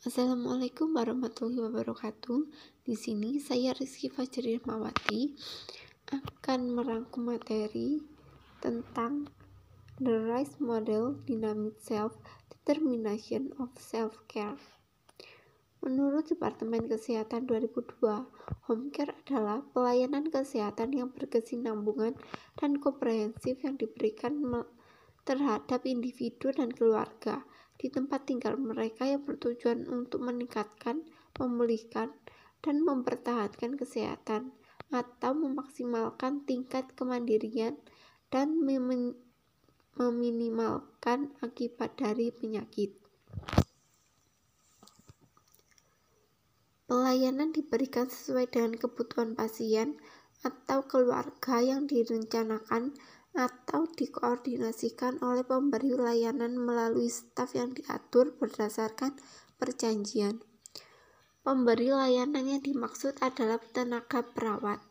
Assalamualaikum warahmatullahi wabarakatuh. Di sini saya Rizky Fajri Mawati akan merangkum materi tentang the RISE model dynamic self determination of self care. Menurut Departemen Kesehatan 2002, home care adalah pelayanan kesehatan yang berkesinambungan dan komprehensif yang diberikan terhadap individu dan keluarga di tempat tinggal mereka yang bertujuan untuk meningkatkan, memulihkan, dan mempertahankan kesehatan atau memaksimalkan tingkat kemandirian dan meminimalkan akibat dari penyakit. Pelayanan diberikan sesuai dengan kebutuhan pasien atau keluarga yang direncanakan atau dikoordinasikan oleh pemberi layanan melalui staf yang diatur berdasarkan perjanjian. Pemberi layanan yang dimaksud adalah tenaga perawat.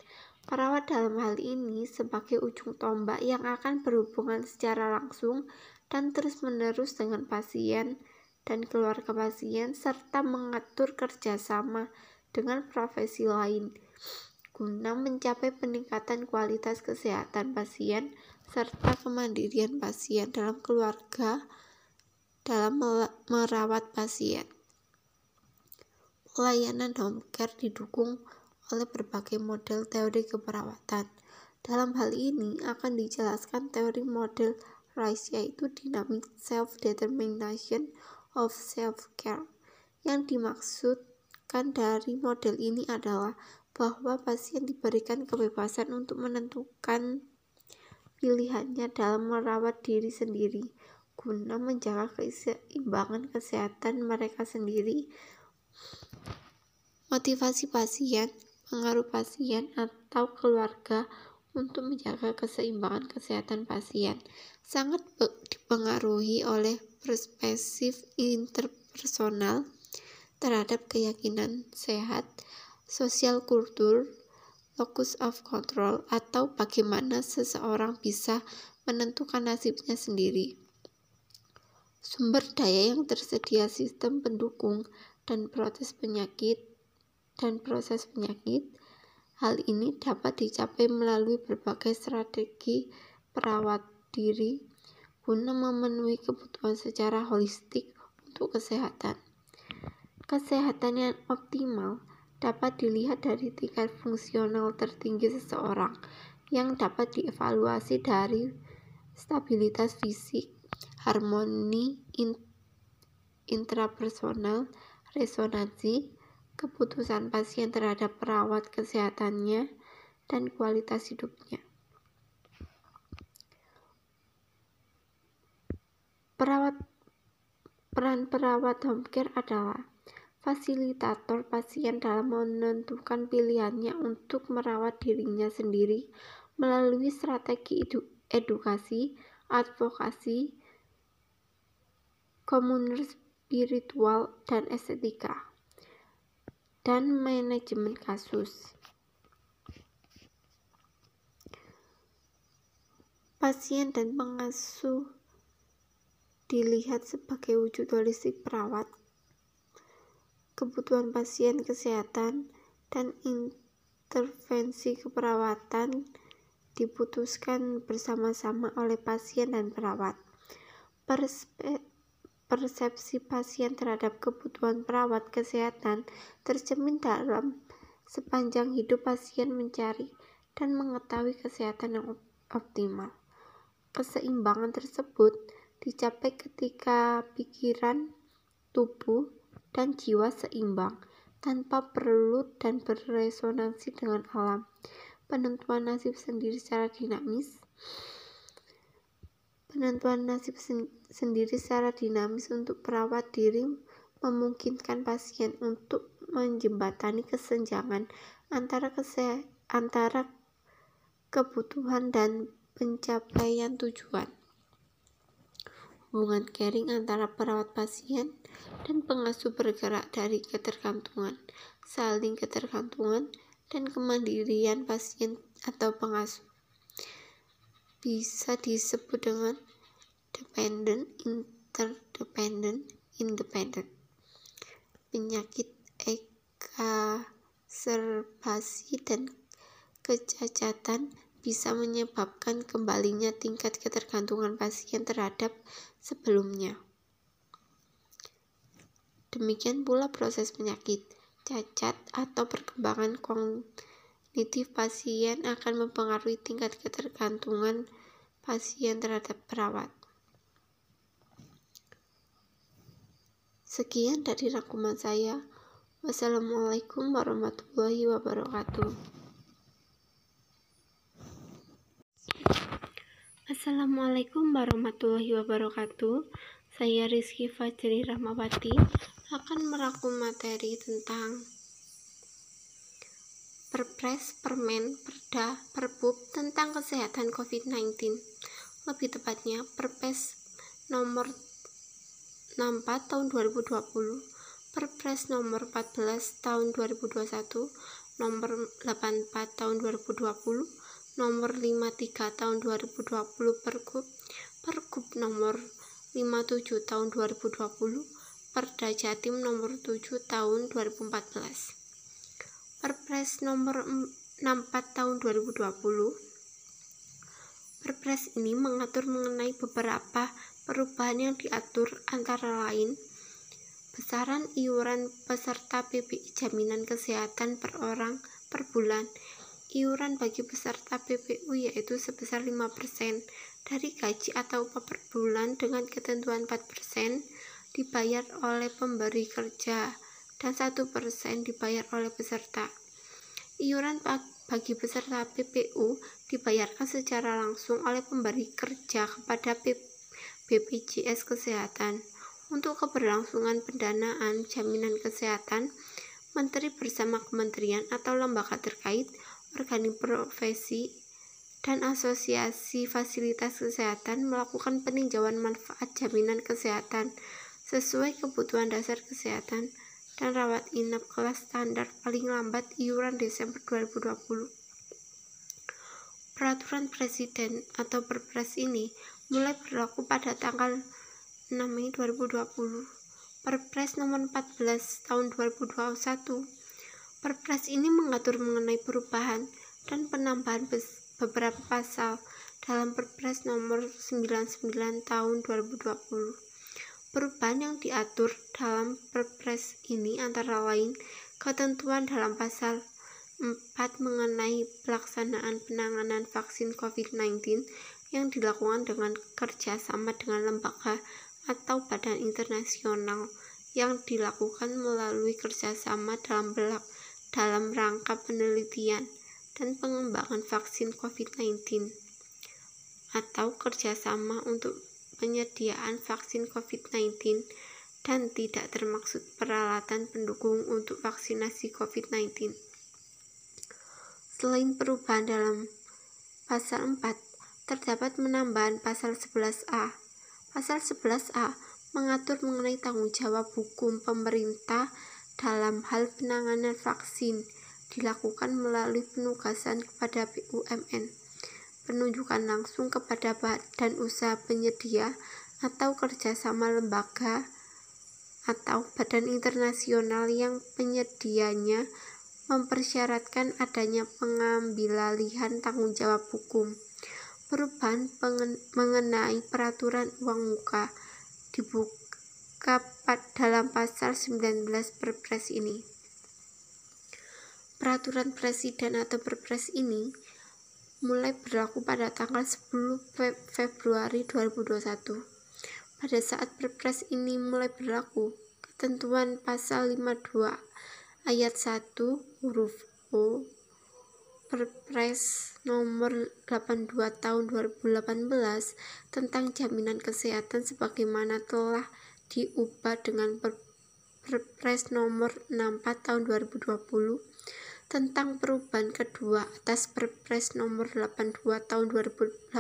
Perawat dalam hal ini sebagai ujung tombak yang akan berhubungan secara langsung dan terus-menerus dengan pasien dan keluarga pasien serta mengatur kerjasama dengan profesi lain guna mencapai peningkatan kualitas kesehatan pasien serta kemandirian pasien dalam keluarga dalam merawat pasien. Pelayanan home care didukung oleh berbagai model teori keperawatan. Dalam hal ini akan dijelaskan teori model RISE yaitu Dynamic Self-Determination of Self-Care. Yang dimaksudkan dari model ini adalah bahwa pasien diberikan kebebasan untuk menentukan pilihannya dalam merawat diri sendiri guna menjaga keseimbangan kesehatan mereka sendiri. Motivasi pasien, pengaruh pasien atau keluarga untuk menjaga keseimbangan kesehatan pasien sangat dipengaruhi oleh perspektif interpersonal terhadap keyakinan sehat sosial kultur, locus of control, atau bagaimana seseorang bisa menentukan nasibnya sendiri. Sumber daya yang tersedia sistem pendukung dan proses penyakit dan proses penyakit Hal ini dapat dicapai melalui berbagai strategi perawat diri guna memenuhi kebutuhan secara holistik untuk kesehatan. Kesehatan yang optimal dapat dilihat dari tingkat fungsional tertinggi seseorang yang dapat dievaluasi dari stabilitas fisik, harmoni intrapersonal, resonansi, keputusan pasien terhadap perawat kesehatannya, dan kualitas hidupnya. Perawat peran perawat home care adalah fasilitator pasien dalam menentukan pilihannya untuk merawat dirinya sendiri melalui strategi edu edukasi, advokasi, komunal spiritual dan estetika, dan manajemen kasus. Pasien dan pengasuh dilihat sebagai wujud holistik perawat kebutuhan pasien kesehatan, dan intervensi keperawatan diputuskan bersama-sama oleh pasien dan perawat. Perspe persepsi pasien terhadap kebutuhan perawat kesehatan tercermin dalam sepanjang hidup pasien mencari dan mengetahui kesehatan yang optimal. Keseimbangan tersebut dicapai ketika pikiran, tubuh, dan jiwa seimbang tanpa perlu dan beresonansi dengan alam. Penentuan nasib sendiri secara dinamis. Penentuan nasib sen sendiri secara dinamis untuk perawat diri memungkinkan pasien untuk menjembatani kesenjangan antara kese antara kebutuhan dan pencapaian tujuan hubungan caring antara perawat pasien dan pengasuh bergerak dari ketergantungan, saling ketergantungan, dan kemandirian pasien atau pengasuh. Bisa disebut dengan dependent, interdependent, independent. penyakit eksaserbasi dan kecacatan bisa menyebabkan kembalinya tingkat ketergantungan pasien terhadap sebelumnya. Demikian pula proses penyakit cacat atau perkembangan kognitif pasien akan mempengaruhi tingkat ketergantungan pasien terhadap perawat. Sekian dari rangkuman saya. Wassalamualaikum warahmatullahi wabarakatuh. Assalamualaikum warahmatullahi wabarakatuh. Saya Rizky Fajri Rahmawati akan merangkum materi tentang Perpres, Permen, Perda, Perbub tentang kesehatan COVID-19 Lebih tepatnya Perpres nomor 64 tahun 2020 Perpres nomor 14 tahun 2021 nomor 84 tahun 2020 nomor 53 tahun 2020 Pergub Pergub nomor 57 tahun 2020 Perda Jatim nomor 7 tahun 2014 Perpres nomor 64 tahun 2020 Perpres ini mengatur mengenai beberapa perubahan yang diatur antara lain besaran iuran peserta PPI jaminan kesehatan per orang per bulan Iuran bagi peserta PPU yaitu sebesar 5% dari gaji atau upah per bulan dengan ketentuan 4% dibayar oleh pemberi kerja dan 1% dibayar oleh peserta. Iuran bagi peserta PPU dibayarkan secara langsung oleh pemberi kerja kepada BPJS Kesehatan. Untuk keberlangsungan pendanaan jaminan kesehatan, Menteri bersama kementerian atau lembaga terkait organik profesi, dan asosiasi fasilitas kesehatan melakukan peninjauan manfaat jaminan kesehatan sesuai kebutuhan dasar kesehatan dan rawat inap kelas standar paling lambat iuran Desember 2020. Peraturan Presiden atau Perpres ini mulai berlaku pada tanggal 6 Mei 2020. Perpres nomor 14 tahun 2021 Perpres ini mengatur mengenai perubahan dan penambahan beberapa pasal dalam Perpres nomor 99 tahun 2020. Perubahan yang diatur dalam Perpres ini antara lain ketentuan dalam pasal 4 mengenai pelaksanaan penanganan vaksin COVID-19 yang dilakukan dengan kerjasama dengan lembaga atau badan internasional yang dilakukan melalui kerjasama dalam belak dalam rangka penelitian dan pengembangan vaksin COVID-19 atau kerjasama untuk penyediaan vaksin COVID-19 dan tidak termaksud peralatan pendukung untuk vaksinasi COVID-19. Selain perubahan dalam pasal 4, terdapat penambahan pasal 11A. Pasal 11A mengatur mengenai tanggung jawab hukum pemerintah dalam hal penanganan vaksin dilakukan melalui penugasan kepada BUMN, penunjukan langsung kepada badan usaha penyedia atau kerjasama lembaga atau badan internasional yang penyedianya mempersyaratkan adanya pengambilalihan tanggung jawab hukum. Perubahan mengenai peraturan uang muka dibuka dalam pasal 19 Perpres ini. Peraturan Presiden atau Perpres ini mulai berlaku pada tanggal 10 Februari 2021. Pada saat Perpres ini mulai berlaku, ketentuan pasal 52 ayat 1 huruf O Perpres nomor 82 tahun 2018 tentang jaminan kesehatan sebagaimana telah diubah dengan Perpres nomor 64 tahun 2020 tentang perubahan kedua atas Perpres nomor 82 tahun 2018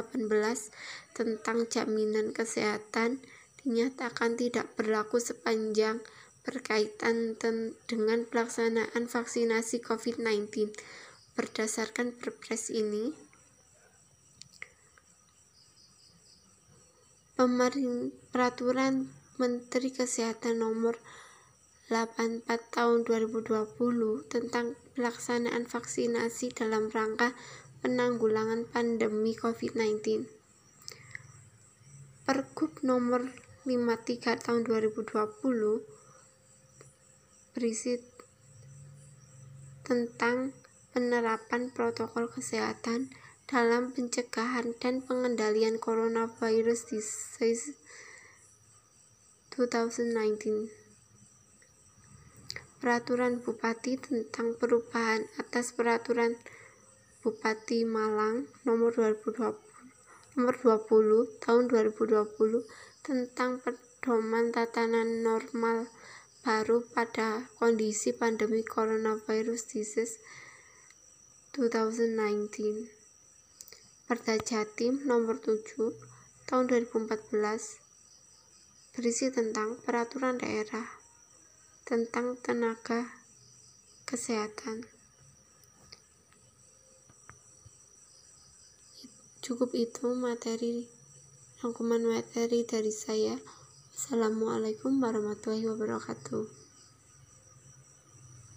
tentang jaminan kesehatan dinyatakan tidak berlaku sepanjang berkaitan dengan pelaksanaan vaksinasi COVID-19. Berdasarkan Perpres ini, peraturan Menteri Kesehatan nomor 84 tahun 2020 tentang pelaksanaan vaksinasi dalam rangka penanggulangan pandemi COVID-19. Pergub nomor 53 tahun 2020 berisi tentang penerapan protokol kesehatan dalam pencegahan dan pengendalian coronavirus disease 2019. Peraturan Bupati tentang perubahan atas Peraturan Bupati Malang nomor 2020 nomor 20 tahun 2020 tentang pedoman tatanan normal baru pada kondisi pandemi coronavirus disease 2019. Perda Jatim nomor 7 tahun 2014 berisi tentang peraturan daerah tentang tenaga kesehatan. Cukup itu materi rangkuman materi dari saya. Assalamualaikum warahmatullahi wabarakatuh.